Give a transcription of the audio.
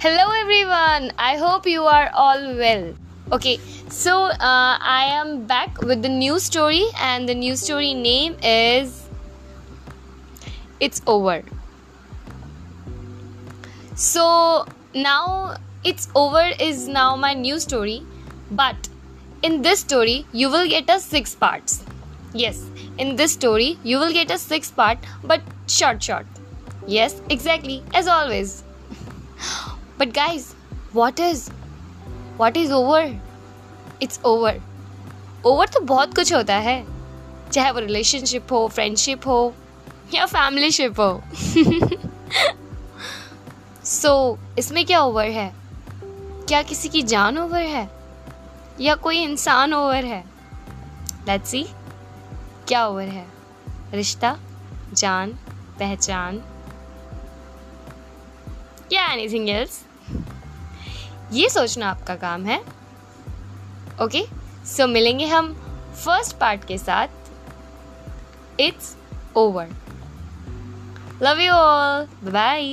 Hello, everyone. I hope you are all well. Okay, so uh, I am back with the new story, and the new story name is It's Over. So now It's Over is now my new story, but in this story, you will get a six parts. Yes, in this story, you will get a six part, but short, short. Yes, exactly, as always. But guys what is what is over it's over over तो बहुत कुछ होता है। चाहे वो relationship हो friendship हो या फैमिलीशिप हो। सो so, इसमें क्या ओवर है? क्या किसी की जान ओवर है? या कोई इंसान ओवर है? लेट्स सी क्या ओवर है? रिश्ता जान पहचान या एनीथिंग एल्स ये सोचना आपका काम है। ओके सो मिलेंगे हम फ़र्स्ट पार्ट के साथ। It's over love you all bye